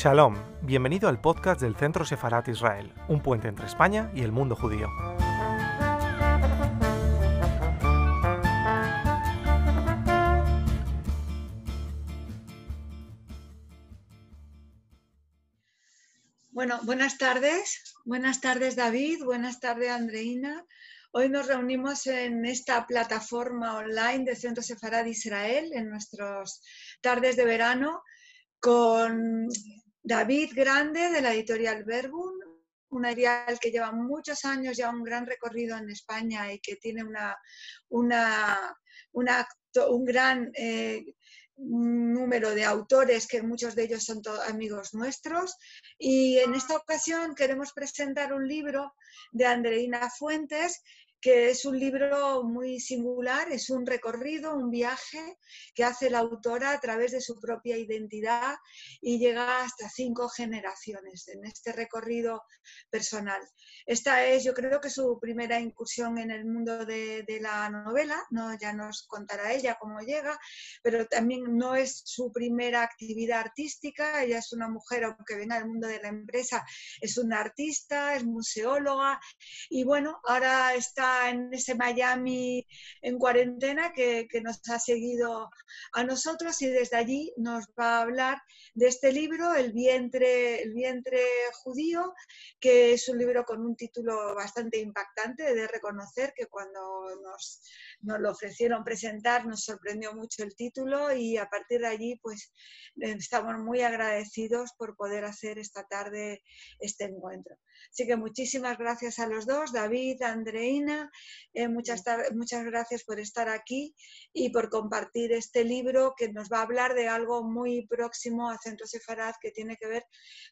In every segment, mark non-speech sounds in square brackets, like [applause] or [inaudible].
Shalom, bienvenido al podcast del Centro Sefarat Israel, un puente entre España y el mundo judío. Bueno, buenas tardes. Buenas tardes David, buenas tardes Andreina. Hoy nos reunimos en esta plataforma online del Centro Sefarad Israel en nuestras tardes de verano con David Grande de la editorial Verbum, una editorial que lleva muchos años ya un gran recorrido en España y que tiene un gran eh, número de autores, que muchos de ellos son amigos nuestros. Y en esta ocasión queremos presentar un libro de Andreina Fuentes que es un libro muy singular, es un recorrido, un viaje que hace la autora a través de su propia identidad y llega hasta cinco generaciones en este recorrido personal. Esta es, yo creo que su primera incursión en el mundo de, la novela, ¿no? ya nos contará ella cómo llega, pero también no es su primera actividad artística, ella es una mujer, aunque venga del mundo de la empresa, es una artista, es museóloga y bueno, ahora está en ese Miami en cuarentena que, nos ha seguido a nosotros y desde allí nos va a hablar de este libro, El vientre, el vientre judío, que es un libro con un título bastante impactante, de reconocer que cuando nos, nos lo ofrecieron presentar nos sorprendió mucho el título y a partir de allí pues estamos muy agradecidos por poder hacer esta tarde este encuentro. Así que muchísimas gracias a los dos, David, Andreina, eh, muchas, muchas gracias por estar aquí y por compartir este libro que nos va a hablar de algo muy próximo a Centro Sefarad que tiene que ver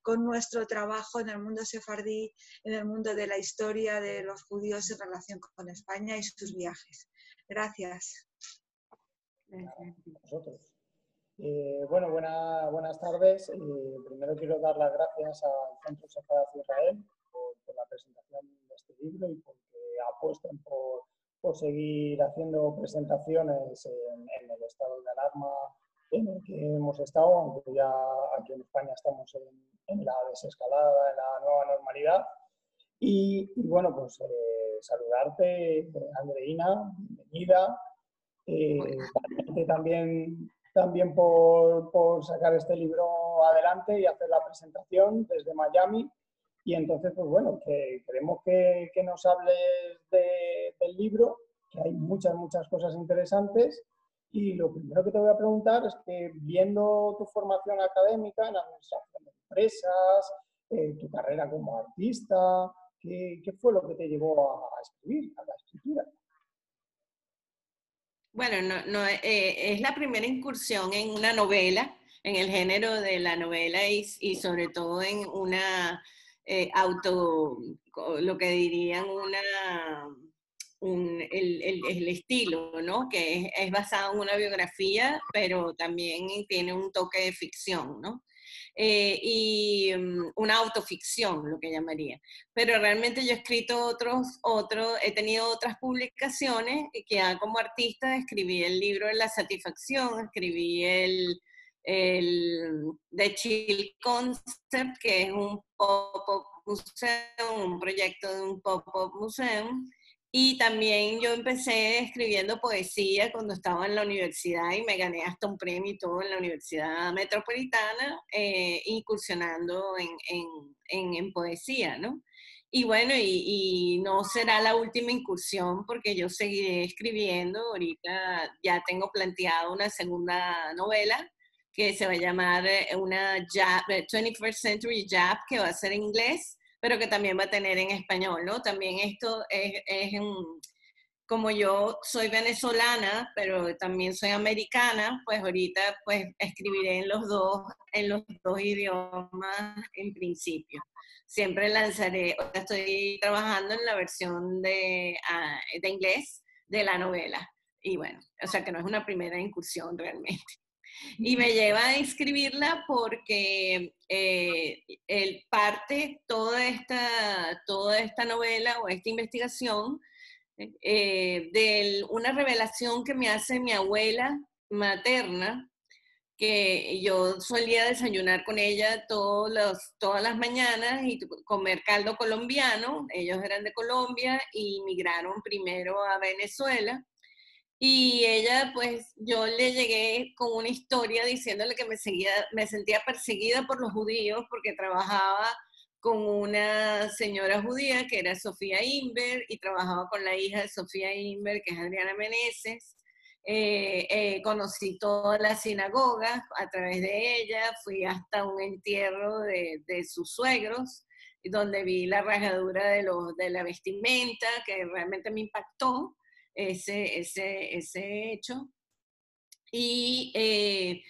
con nuestro trabajo en el mundo sefardí, en el mundo de la historia de los judíos en relación con España y sus viajes. Gracias. Eh, bueno, buenas tardes. Eh, primero quiero dar las gracias al Centro Sefarad Israel por, la presentación de este libro y porque apuesten por, por seguir haciendo presentaciones en, el estado de alarma en el que hemos estado, aunque ya aquí en España estamos en, la desescalada, en la nueva normalidad. Y, bueno, pues eh, saludarte, Andreina, bienvenida. Eh, también, también por, por, sacar este libro adelante y hacer la presentación desde Miami. Y entonces, pues bueno, que queremos que, que nos hables del libro, que hay muchas, muchas cosas interesantes. Y lo primero que te voy a preguntar es que viendo tu formación académica en administración de empresas, eh, tu carrera como artista, ¿qué, ¿qué, fue lo que te llevó a, escribir, a la escritura? Bueno, no, no eh, es la primera incursión en una novela, en el género de la novela y, y sobre todo en una eh, auto, lo que dirían una, el, estilo, ¿no? Que es, basado en una biografía, pero también tiene un toque de ficción, ¿no? Eh, y mm, una autoficción, lo que llamaría. Pero realmente yo he escrito otros, otros, he tenido otras publicaciones que ya como artista escribí el libro de la satisfacción, escribí el, el The Chill Concept, que es un pop-up museo, un proyecto de un pop-up museo. Y también yo empecé escribiendo poesía cuando estaba en la universidad y me gané hasta un premio y todo en la Universidad Metropolitana, eh, incursionando en, en, en, poesía, ¿no? Y bueno, y, y, no será la última incursión porque yo seguiré escribiendo. Ahorita ya tengo planteado una segunda novela que se va a llamar eh, una 21st eh, Century Jab, que va a ser en inglés, pero que también va a tener en español, ¿no? También esto es, es como yo soy venezolana, pero también soy americana, pues ahorita pues escribiré en los dos, en los dos idiomas en principio. Siempre lanzaré, estoy trabajando en la versión de, ah, de inglés de la novela. Y bueno, o sea que no es una primera incursión realmente. Y me lleva a escribirla porque eh, el parte toda esta, toda esta novela o esta investigación eh, de una revelación que me hace mi abuela materna que yo solía desayunar con ella todos los, todas las mañanas y comer caldo colombiano. Ellos eran de Colombia y migraron primero a Venezuela. Y ella, pues yo le llegué con una historia diciéndole que me, seguía, me sentía perseguida por los judíos porque trabajaba con una señora judía que era Sofía Inver y trabajaba con la hija de Sofía Inver, que es Adriana Meneses. Eh, eh, conocí toda la sinagoga a través de ella, fui hasta un entierro de, sus suegros, donde vi la rajadura de, la vestimenta, que realmente me impactó ese, ese, ese hecho. Y eh,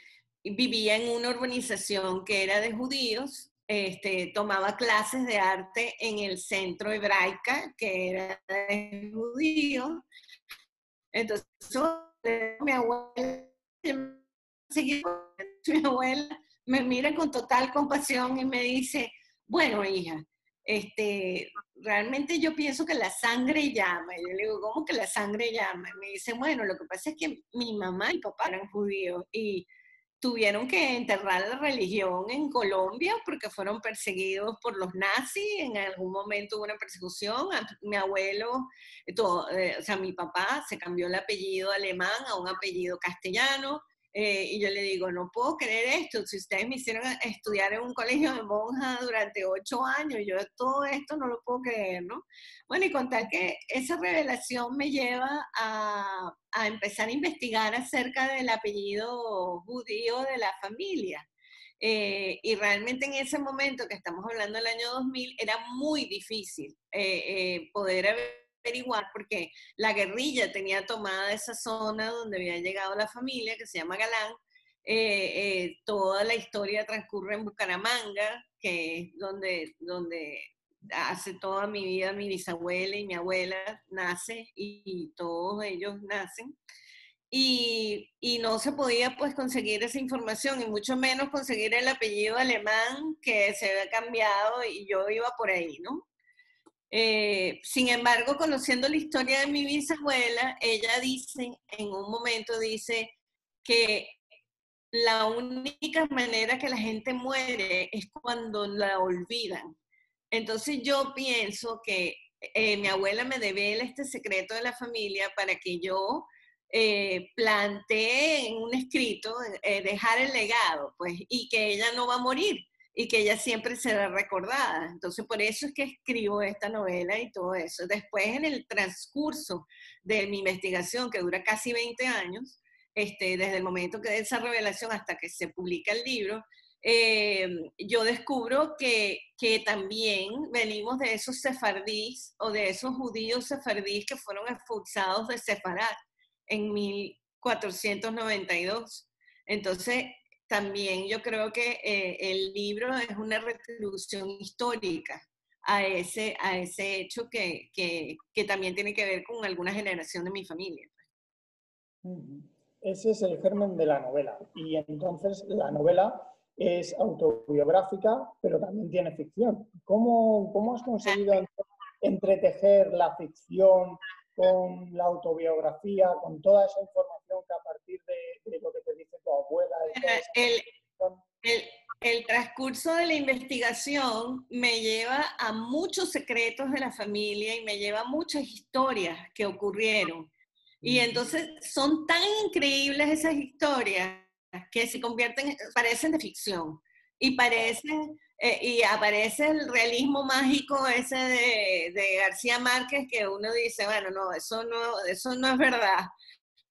vivía en una urbanización que era de judíos, este, tomaba clases de arte en el centro hebraica, que era de judíos. Entonces, mi abuela, mi abuela me mira con total compasión y me dice, bueno, hija, este, realmente yo pienso que la sangre llama. Yo le digo, ¿cómo que la sangre llama? Y me dice, bueno, lo que pasa es que mi mamá y papá eran judíos y tuvieron que enterrar la religión en Colombia porque fueron perseguidos por los nazis, en algún momento hubo una persecución, mi abuelo, todo, eh, o sea, mi papá se cambió el apellido alemán a un apellido castellano, eh, y yo le digo, no puedo creer esto, si ustedes me hicieron estudiar en un colegio de monjas durante ocho años, yo todo esto no lo puedo creer, ¿no? Bueno, y contar que esa revelación me lleva a, a empezar a investigar acerca del apellido judío de la familia. Eh, y realmente en ese momento que estamos hablando del año 2000 era muy difícil eh, poder averiguar porque la guerrilla tenía tomada esa zona donde había llegado la familia, que se llama Galán. Eh, eh, toda la historia transcurre en Bucaramanga, que es donde, donde hace toda mi vida mi bisabuela y mi abuela nace y, todos ellos nacen. Y, y, no se podía pues conseguir esa información y mucho menos conseguir el apellido alemán que se había cambiado y yo iba por ahí, ¿no? Eh, sin embargo, conociendo la historia de mi bisabuela, ella dice, en un momento dice que la única manera que la gente muere es cuando la olvidan. Entonces yo pienso que eh, mi abuela me devela este secreto de la familia para que yo eh, plantee en un escrito, dejar el legado, pues, y que ella no va a morir y que ella siempre será recordada. Entonces, por eso es que escribo esta novela y todo eso. Después, en el transcurso de mi investigación, que dura casi 20 años, este, desde el momento que de esa revelación hasta que se publica el libro, eh, yo descubro que, que, también venimos de esos sefardíes o de esos judíos sefardíes que fueron expulsados de Sefarad en 1492. Entonces, también yo creo que eh, el libro es una retribución histórica a ese, a ese hecho que, que, que, también tiene que ver con alguna generación de mi familia. Ese es el germen de la novela. Y entonces la novela es autobiográfica, pero también tiene ficción. ¿Cómo, cómo has conseguido entretejer la ficción con la autobiografía, con toda esa información que a partir de, de lo que te abuela... El, el, el, transcurso de la investigación me lleva a muchos secretos de la familia y me lleva a muchas historias que ocurrieron. Y entonces son tan increíbles esas historias que se convierten, parecen de ficción y parecen eh, y aparece el realismo mágico ese de, García Márquez que uno dice, bueno, no, eso no, eso no es verdad.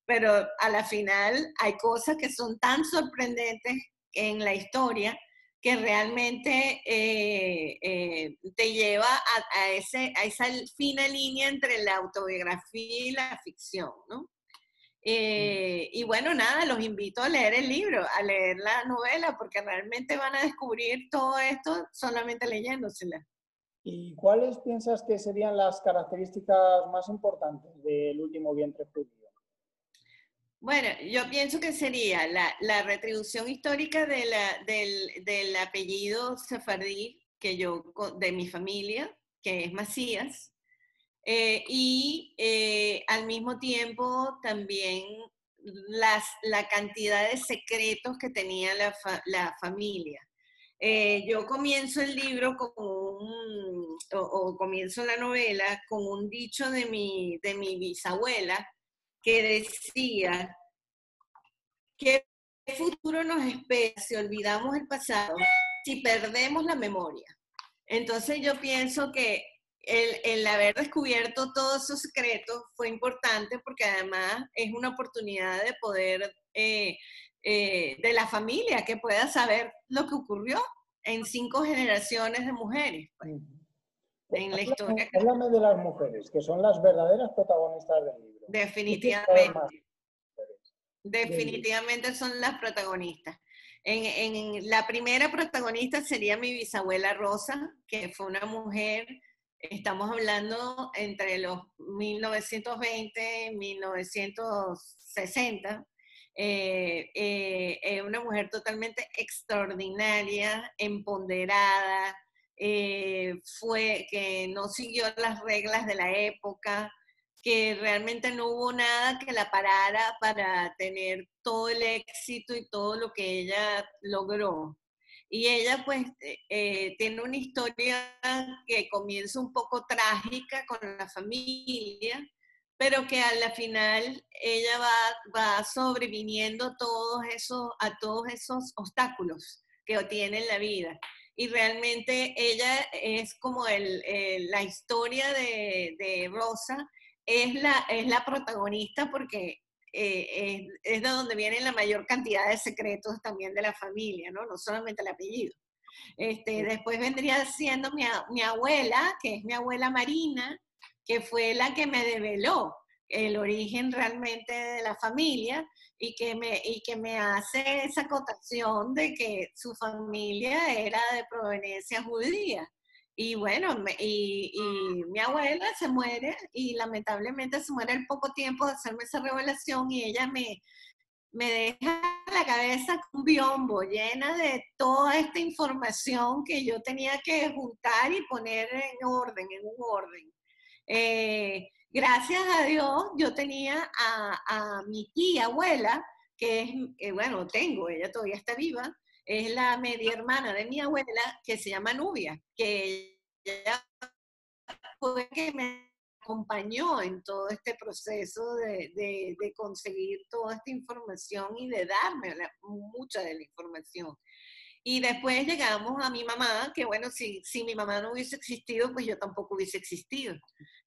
Pero a la final hay cosas que son tan sorprendentes en la historia que realmente eh, eh, te lleva a, ese, a esa fina línea entre la autobiografía y la ficción, ¿no? Eh, y bueno, nada, los invito a leer el libro, a leer la novela, porque realmente van a descubrir todo esto solamente leyéndosela. ¿Y cuáles piensas que serían las características más importantes del último vientre judío? Bueno, yo pienso que sería la, retribución histórica del, apellido sefardí que yo, de mi familia, que es Macías, eh, y eh, al mismo tiempo también las, la cantidad de secretos que tenía la, familia. Eh, yo comienzo el libro con un, o, comienzo la novela con un dicho de mi, de mi bisabuela que decía, ¿qué futuro nos espera si olvidamos el pasado, si perdemos la memoria? Entonces yo pienso que el, haber descubierto todos esos secretos fue importante porque además es una oportunidad de poder, eh, eh, de la familia, que pueda saber lo que ocurrió en cinco generaciones de mujeres. Pues, en la historia. Háblame de las mujeres, que son las verdaderas protagonistas del libro. Definitivamente. Definitivamente son las protagonistas. En, en, la primera protagonista sería mi bisabuela Rosa, que fue una mujer Estamos hablando entre los 1920 y 1960. Eh, eh, una mujer totalmente extraordinaria, empoderada, eh, fue que no siguió las reglas de la época, que realmente no hubo nada que la parara para tener todo el éxito y todo lo que ella logró. Y ella pues eh, eh, tiene una historia que comienza un poco trágica con la familia, pero que a la final ella va, va sobreviniendo todos esos, a todos esos obstáculos que tiene en la vida. Y realmente ella es como el, la historia de, de, Rosa, es la, es la protagonista porque eh, es, de donde viene la mayor cantidad de secretos también de la familia, ¿no? No solamente el apellido. Este, después vendría siendo mi, mi abuela, que es mi abuela Marina, que fue la que me develó el origen realmente de la familia y que me, y que me hace esa acotación de que su familia era de proveniencia judía. Y bueno, y, mi abuela se muere y lamentablemente se muere al poco tiempo de hacerme esa revelación y ella me, me deja la cabeza un biombo llena de toda esta información que yo tenía que juntar y poner en orden, en un orden. Eh, gracias a Dios yo tenía a, mi tía abuela, que es, eh, bueno, tengo, ella todavía está viva, es la media hermana de mi abuela que se llama Nubia, que ella fue que me acompañó en todo este proceso de, de, conseguir toda esta información y de darme mucha de la información. Y después llegamos a mi mamá, que bueno, si, si mi mamá no hubiese existido, pues yo tampoco hubiese existido.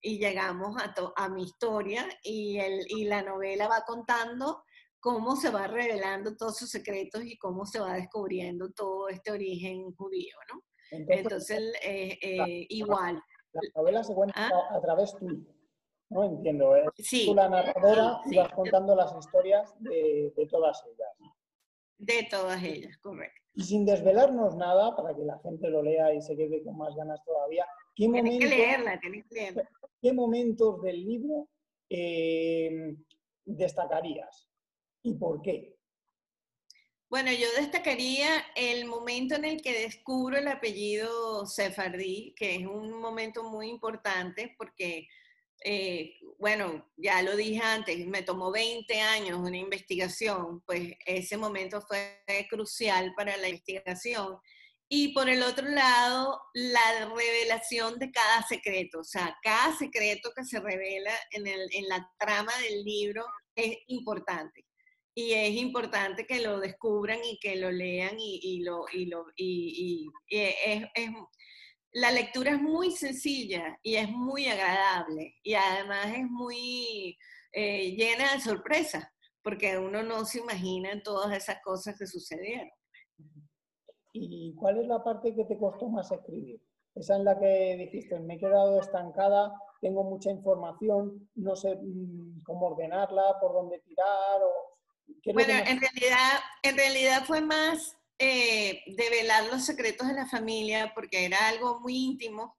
Y llegamos a, a mi historia y, el, y la novela va contando cómo se va revelando todos sus secretos y cómo se va descubriendo todo este origen judío, ¿no? Entonces, eh, eh, igual. La novela se cuenta ¿Ah? a través tuyo, ¿no? Entiendo. ¿eh? Sí. Tú la narradora y vas contando las historias de, todas ellas. De todas ellas, correcto. Y sin desvelarnos nada, para que la gente lo lea y se quede con más ganas todavía, ¿qué, momentos, que leerla, que leerla. ¿qué momentos del libro destacarías? y por qué? Bueno, yo destacaría el momento en el que descubro el apellido Sefardí, que es un momento muy importante porque, eh, bueno, ya lo dije antes, me tomó 20 años una investigación, pues ese momento fue crucial para la investigación. Y por el otro lado, la revelación de cada secreto, o sea, cada secreto que se revela en, el, en la trama del libro es importante y es importante que lo descubran y que lo lean y, lo, y, lo, y, es, la lectura es muy sencilla y es muy agradable y además es muy eh, llena de sorpresas porque uno no se imagina todas esas cosas que sucedieron. ¿Y cuál es la parte que te costó más escribir? Esa en la que dijiste, me he quedado estancada, tengo mucha información, no sé mm, cómo ordenarla, por dónde tirar o bueno, en realidad, en realidad fue más eh, develar los secretos de la familia porque era algo muy íntimo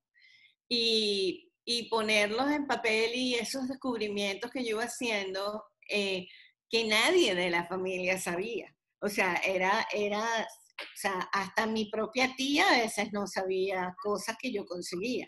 y, ponerlos en papel y esos descubrimientos que yo iba haciendo eh, que nadie de la familia sabía. O sea, era, era, o sea, hasta mi propia tía a veces no sabía cosas que yo conseguía.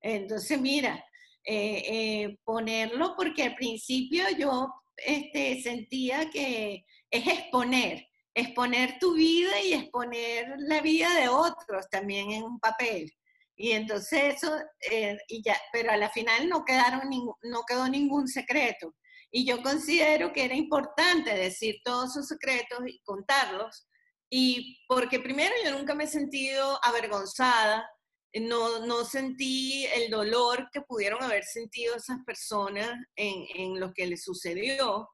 Entonces, mira, eh, ponerlo porque al principio yo este, sentía que es exponer, exponer tu vida y exponer la vida de otros también en un papel. Y entonces eso, eh, y ya, pero a la final no, quedaron no quedó ningún secreto. Y yo considero que era importante decir todos esos secretos y contarlos. Y porque primero yo nunca me he sentido avergonzada, no, no sentí el dolor que pudieron haber sentido esas personas en, en lo que les sucedió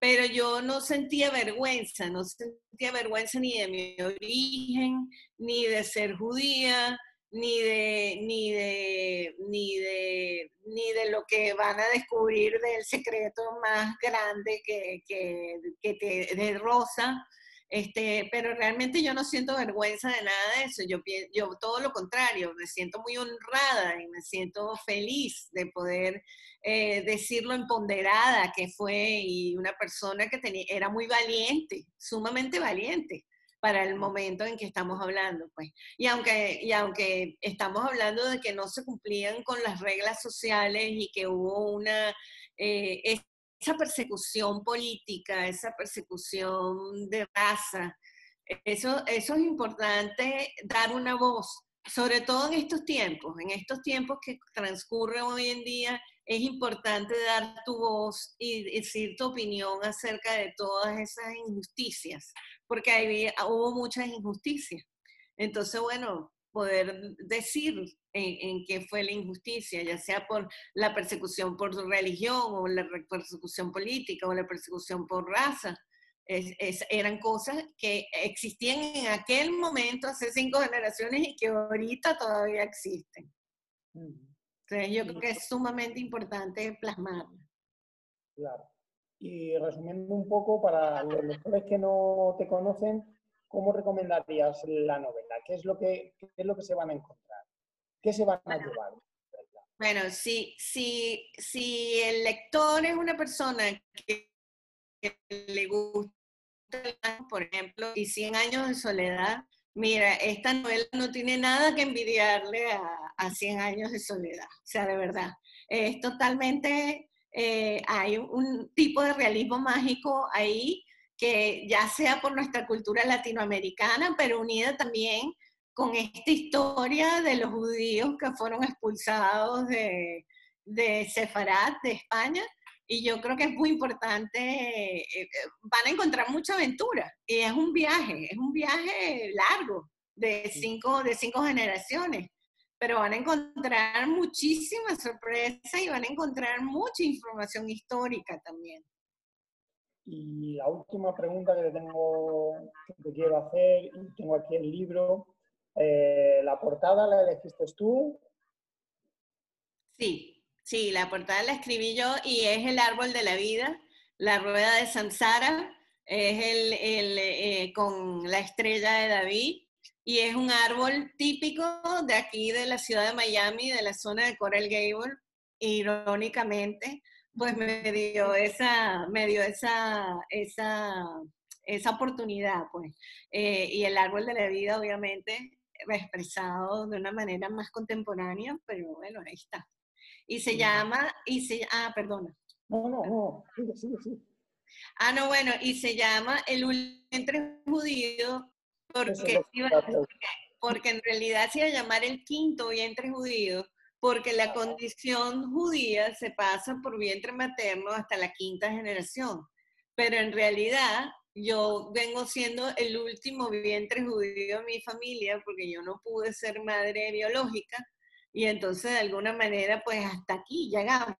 pero yo no sentía vergüenza, no sentía vergüenza ni de mi origen, ni de ser judía, ni de, ni de, ni de, ni de lo que van a descubrir del secreto más grande que, que, que te, de Rosa. Este, pero realmente yo no siento vergüenza de nada de eso, yo, yo todo lo contrario, me siento muy honrada y me siento feliz de poder eh, decir lo empoderada que fue y una persona que tenía, era muy valiente, sumamente valiente para el momento en que estamos hablando, pues. Y aunque, y aunque estamos hablando de que no se cumplían con las reglas sociales y que hubo una, eh, esa persecución política, esa persecución de raza. Eso, eso es importante dar una voz, sobre todo en estos tiempos, en estos tiempos que transcurren hoy en día, es importante dar tu voz y decir tu opinión acerca de todas esas injusticias, porque hubo muchas injusticias. Entonces, bueno, poder decir en, qué fue la injusticia, ya sea por la persecución por religión o la persecución política o la persecución por raza. eran cosas que existían en aquel momento, hace cinco generaciones, y que ahorita todavía existen. Entonces, yo creo que es sumamente importante plasmarla. Claro. Y resumiendo un poco, para los lectores que no te conocen, ¿cómo recomendarías la novela? ¿Qué es lo que, qué es lo que se van a encontrar? ¿Qué se van a llevar? Bueno, si, si, si el lector es una persona que, le gusta, por ejemplo, y 100 años de soledad, mira, esta novela no tiene nada que envidiarle a, a 100 años de soledad, o sea, de verdad. Es totalmente, eh, hay un tipo de realismo mágico ahí que ya sea por nuestra cultura latinoamericana, pero unida también con esta historia de los judíos que fueron expulsados de, de Sefarad, de España, y yo creo que es muy importante, eh, eh, van a encontrar mucha aventura, y es un viaje, es un viaje largo, de cinco, de cinco generaciones, pero van a encontrar muchísimas sorpresas y van a encontrar mucha información histórica también. Y la última pregunta que te tengo, que te quiero hacer, y tengo aquí el libro, eh, ¿la portada la elegiste tú? Sí, sí, la portada la escribí yo y es el árbol de la vida, la rueda de Samsara, es el, el eh, con la estrella de David y es un árbol típico de aquí de la ciudad de Miami, de la zona de Coral Gable, irónicamente, pues me dio esa, me dio esa, esa, esa oportunidad, pues. Eh, y el árbol de la vida, obviamente, expresado de una manera más contemporánea, pero bueno, ahí está. Y se llama, y se, ah, perdona. No, no, no, Ah, no, bueno, y se llama El entre judío, porque, porque en realidad se iba a llamar el quinto vientre judío, porque la condición judía se pasa por vientre materno hasta la quinta generación. Pero en realidad yo vengo siendo el último vientre judío de mi familia porque yo no pude ser madre biológica y entonces de alguna manera pues hasta aquí llegamos.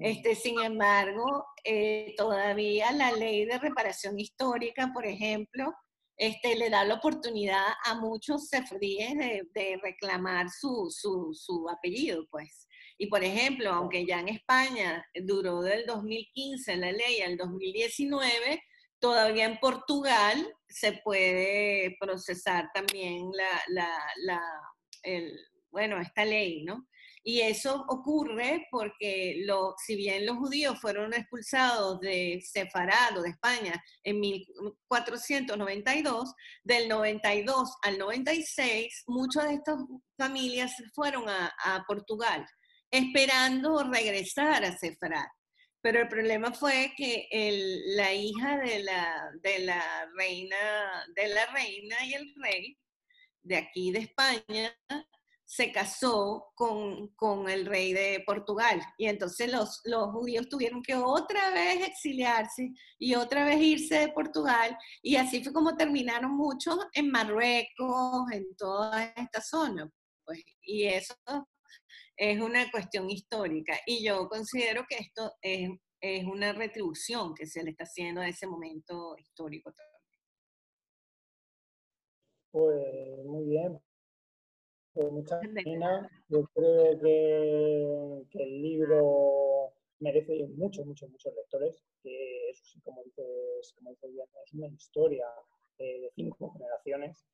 Este, sin embargo, eh, todavía la ley de reparación histórica, por ejemplo, este, le da la oportunidad a muchos sefardíes de, reclamar su, su, apellido, pues. Y por ejemplo, aunque ya en España duró del 2015 la ley al 2019, todavía en Portugal se puede procesar también la, la, la el, bueno, esta ley, ¿no? Y eso ocurre porque lo, si bien los judíos fueron expulsados de Sefarad o de España en 1492, del 92 al 96, muchas de estas familias fueron a, Portugal esperando regresar a Sefarad. pero el problema fue que la hija de la reina, de la reina y el rey de aquí de España se casó con, con, el rey de Portugal. Y entonces los, los, judíos tuvieron que otra vez exiliarse y otra vez irse de Portugal. Y así fue como terminaron muchos en Marruecos, en toda esta zona. Pues, y eso es una cuestión histórica. Y yo considero que esto es, es una retribución que se le está haciendo a ese momento histórico también. Pues muy bien, muchas gracias. Yo creo que, que, el libro merece muchos, muchos, muchos lectores. Que eso sí, como dices, como dices bien, es una historia eh, de cinco generaciones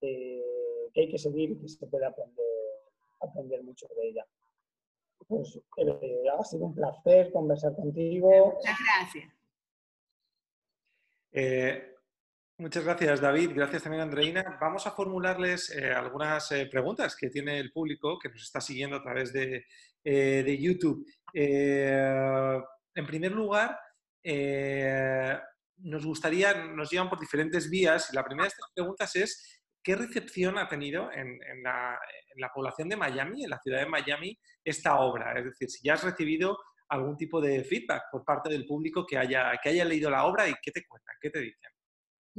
eh, que hay que seguir y que se puede aprender, aprender mucho de ella. Pues eh, ha sido un placer conversar contigo. Muchas gracias. Muchas gracias, David. Gracias también, Andreina. Vamos a formularles eh, algunas eh, preguntas que tiene el público que nos está siguiendo a través de, eh, YouTube. en primer lugar, nos gustaría, nos llevan por diferentes vías la primera de estas preguntas es ¿qué recepción ha tenido en, la, en, la, población de Miami, en la ciudad de Miami, esta obra? Es decir, si ya has recibido algún tipo de feedback por parte del público que haya, que haya leído la obra y qué te cuentan, qué te dicen.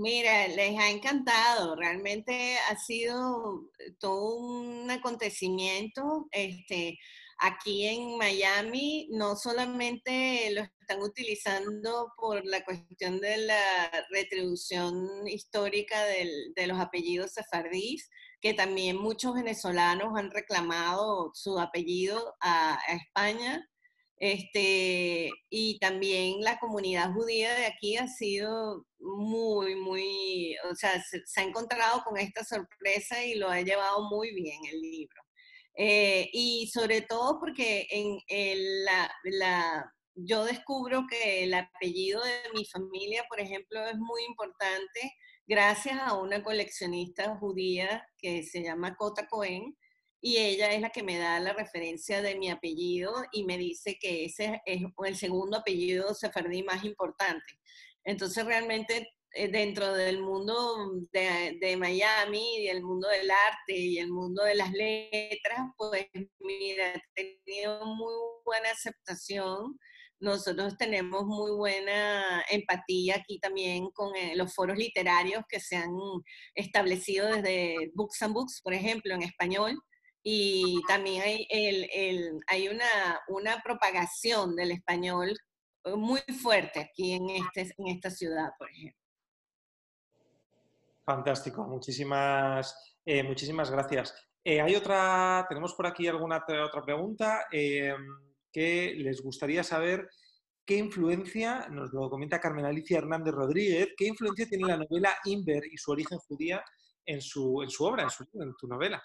Mira, les ha encantado, realmente ha sido eh, todo un acontecimiento. Este, aquí en Miami no solamente lo están utilizando por la cuestión de la retribución histórica de los apellidos sefardíes, que también muchos venezolanos han reclamado su apellido a España, este, y también la comunidad judía de aquí ha sido muy, muy, o sea, se, ha encontrado con esta sorpresa y lo ha llevado muy bien el libro. Eh, y sobre todo porque en, la, la, yo descubro que el apellido de mi familia, por ejemplo, es muy importante gracias a una coleccionista judía que se llama Kota Cohen, y ella es la que me da la referencia de mi apellido y me dice que ese es el segundo apellido sefardí más importante. Entonces realmente eh, dentro del mundo de, de, Miami y el mundo del arte y el mundo de las letras, pues mira, ha tenido muy buena aceptación. Nosotros tenemos muy buena empatía aquí también con eh, los foros literarios que se han establecido desde Books and Books, por ejemplo, en español y también hay, el, hay una, propagación del español eh, muy fuerte aquí en, este, en esta ciudad, por ejemplo. Fantástico, muchísimas, eh, muchísimas gracias. Eh, hay otra, tenemos por aquí alguna otra pregunta que les gustaría saber qué influencia, nos lo comenta Carmen Alicia Hernández Rodríguez, qué influencia tiene la novela Inver y su origen judía en su, en su obra, en, su, en tu novela.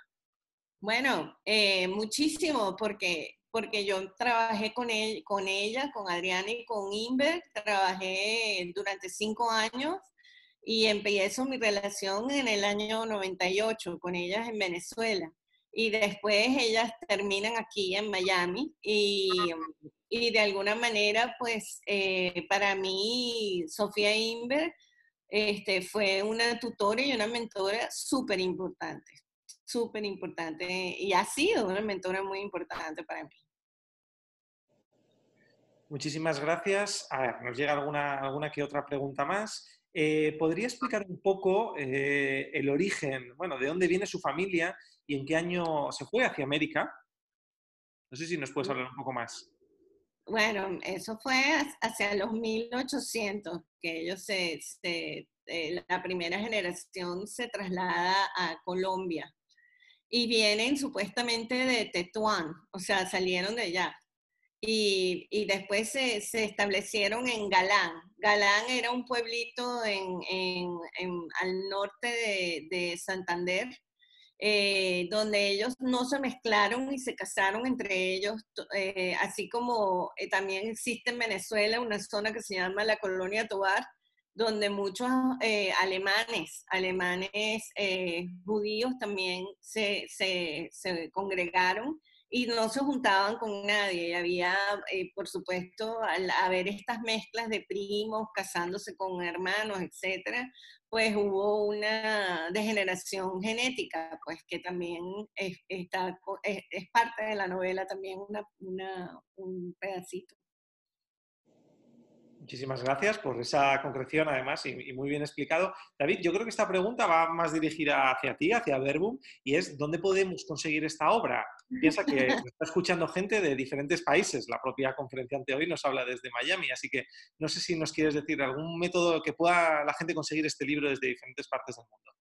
Bueno, eh, muchísimo, porque, porque yo trabajé con, él, con ella, con Adriana y con Inver, trabajé durante cinco años y empecé mi relación en el año 98 con ellas en Venezuela. Y después ellas terminan aquí en Miami y, y de alguna manera, pues eh, para mí, Sofía Inver este, fue una tutora y una mentora súper importante súper importante y ha sido una mentora muy importante para mí. Muchísimas gracias. A ver, nos llega alguna, alguna que otra pregunta más. Eh, ¿Podría explicar un poco eh, el origen, bueno, de dónde viene su familia y en qué año se fue hacia América? No sé si nos puedes hablar un poco más. Bueno, eso fue hacia los 1800, que ellos se, se eh, la primera generación se traslada a Colombia y vienen supuestamente de Tetuán, o sea, salieron de allá. Y, y después se, se, establecieron en Galán. Galán era un pueblito en, en, al norte de, de Santander, eh, donde ellos no se mezclaron y se casaron entre ellos, eh, así como eh, también existe en Venezuela una zona que se llama la Colonia Tobar, donde muchos eh, alemanes, alemanes eh, judíos también se, congregaron y no se juntaban con nadie. Había, eh, por supuesto, al haber estas mezclas de primos casándose con hermanos, etcétera, pues hubo una degeneración genética, pues que también es, está, es, parte de la novela, también una, un pedacito. Muchísimas gracias por esa concreción, además, y, muy bien explicado. David, yo creo que esta pregunta va más dirigida hacia ti, hacia Verbum, y es ¿dónde podemos conseguir esta obra? Piensa que [laughs] está escuchando gente de diferentes países. La propia conferenciante hoy nos habla desde Miami, así que no sé si nos quieres decir algún método que pueda la gente conseguir este libro desde diferentes partes del mundo.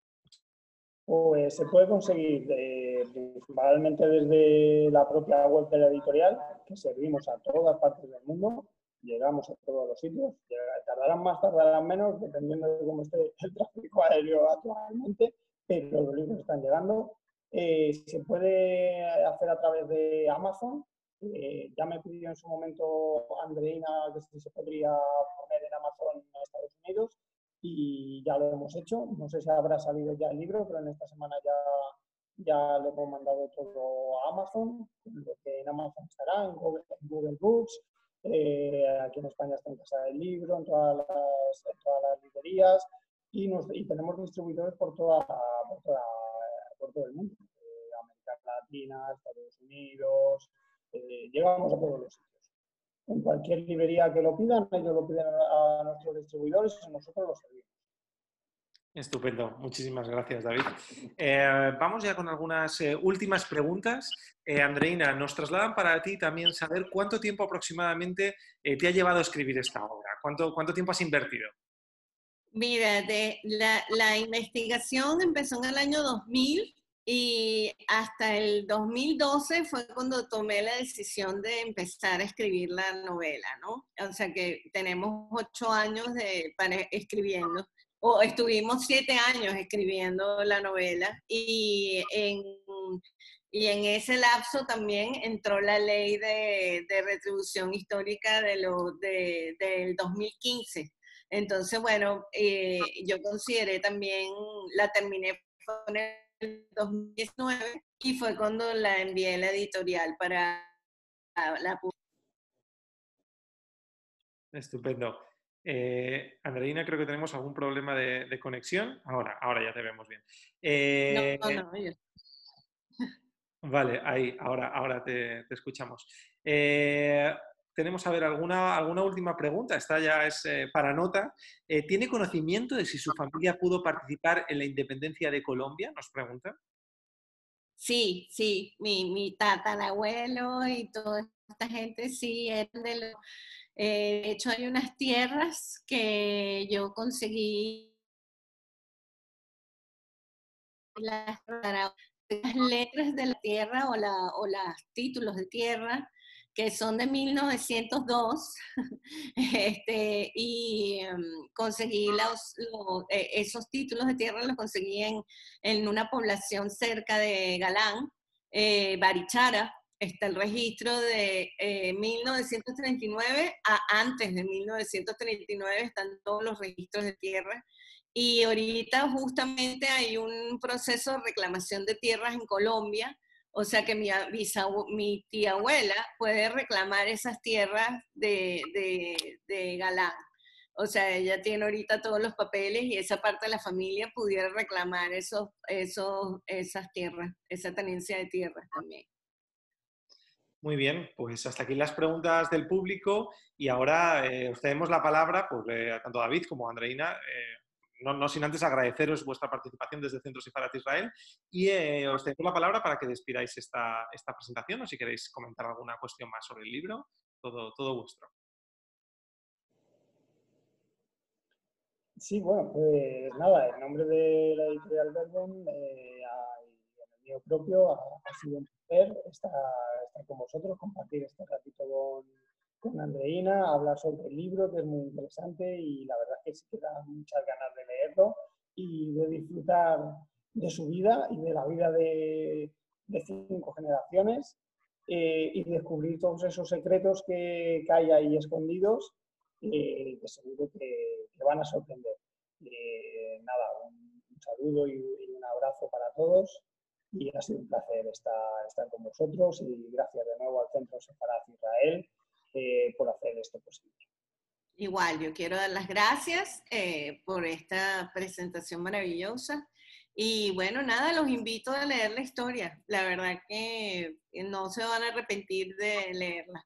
Pues se puede conseguir eh, principalmente desde la propia web de la editorial, que servimos a todas partes del mundo llegamos a todos los sitios. Tardarán más, tardarán menos, dependiendo de cómo esté el [laughs] tráfico aéreo actualmente, pero los libros están llegando. Eh, se puede hacer a través de Amazon. Eh, ya me pidió en su momento Andreina que si se podría poner en Amazon en Estados Unidos y ya lo hemos hecho. No sé si habrá salido ya el libro, pero en esta semana ya, ya le hemos mandado todo a Amazon, lo que en Amazon estará, en Google Books, eh, aquí en España está en Casa del Libro, en todas las, librerías y, tenemos distribuidores por, toda, por, toda, por todo el mundo. Eh, América Latina, Estados Unidos, eh, llegamos a todos los sitios. En cualquier librería que lo pidan, ellos lo piden a nuestros distribuidores y nosotros lo servimos. Estupendo, muchísimas gracias David. Eh, vamos ya con algunas eh, últimas preguntas. Eh, Andreina, nos trasladan para ti también saber cuánto tiempo aproximadamente te ha llevado a escribir esta obra, cuánto, cuánto tiempo has invertido. Mira, de la, la, investigación empezó en el año 2000 y hasta el 2012 fue cuando tomé la decisión de empezar a escribir la novela, ¿no? O sea que tenemos ocho años de, para, escribiendo estuvimos siete años escribiendo la novela y en, ese lapso también entró la ley de, retribución histórica de lo, de, del 2015. Entonces, bueno, eh, yo consideré también, la terminé en el 2019 y fue cuando la envié a la editorial para la Estupendo. Eh, Andreina, creo que tenemos algún problema de, conexión. Ahora, ahora ya te vemos bien. Eh, no, no, Vale, ahí, ahora, ahora te, escuchamos. Eh, tenemos a ver alguna, alguna última pregunta. Esta ya es eh, para nota. ¿Tiene conocimiento de si su familia pudo participar en la independencia de Colombia? Nos pregunta. Sí, sí, mi, mi tatarabuelo y toda esta gente sí eran de los eh, de hecho, hay unas tierras que yo conseguí las, letras de la tierra o, la, los títulos de tierra que son de 1902, [laughs] este, y em, conseguí los, eh, esos títulos de tierra los conseguí en, en una población cerca de Galán, eh, Barichara, está el registro de 1939 eh, a antes de 1939, están todos los registros de tierra. Y ahorita justamente hay un proceso de reclamación de tierras en Colombia, o sea que mi, mi tía abuela puede reclamar esas tierras de, de, Galán. O sea, ella tiene ahorita todos los papeles y esa parte de la familia pudiera reclamar esos, esos, esas tierras, esa tenencia de tierras también. Muy bien, pues hasta aquí las preguntas del público y ahora eh, os cedemos la palabra, pues eh, tanto David como Andreina, eh, no, sin antes agradeceros vuestra participación desde Centro Sifarat Israel y os cedemos la palabra para que despidáis esta, esta, presentación o si queréis comentar alguna cuestión más sobre el libro, todo, todo vuestro. Sí, bueno, pues nada, en nombre de la editorial Verbon y en el mío propio ha, ha sido un placer estar con vosotros, compartir este ratito con, con Andreina, hablar sobre el libro, que es muy interesante y la verdad es que sí que da muchas ganas de leerlo y de disfrutar de su vida y de la vida de, de cinco generaciones eh, y descubrir todos esos secretos que, que hay ahí escondidos eh, que seguro que, que, van a sorprender. Eh, nada, un, saludo y, y un abrazo para todos y ha sido un placer estar, estar con vosotros y gracias de nuevo al Centro Separat Israel eh, por hacer esto posible. Igual, yo quiero dar las gracias eh, por esta presentación maravillosa. Y bueno, nada, los invito a leer la historia. La verdad que no se van a arrepentir de leerla.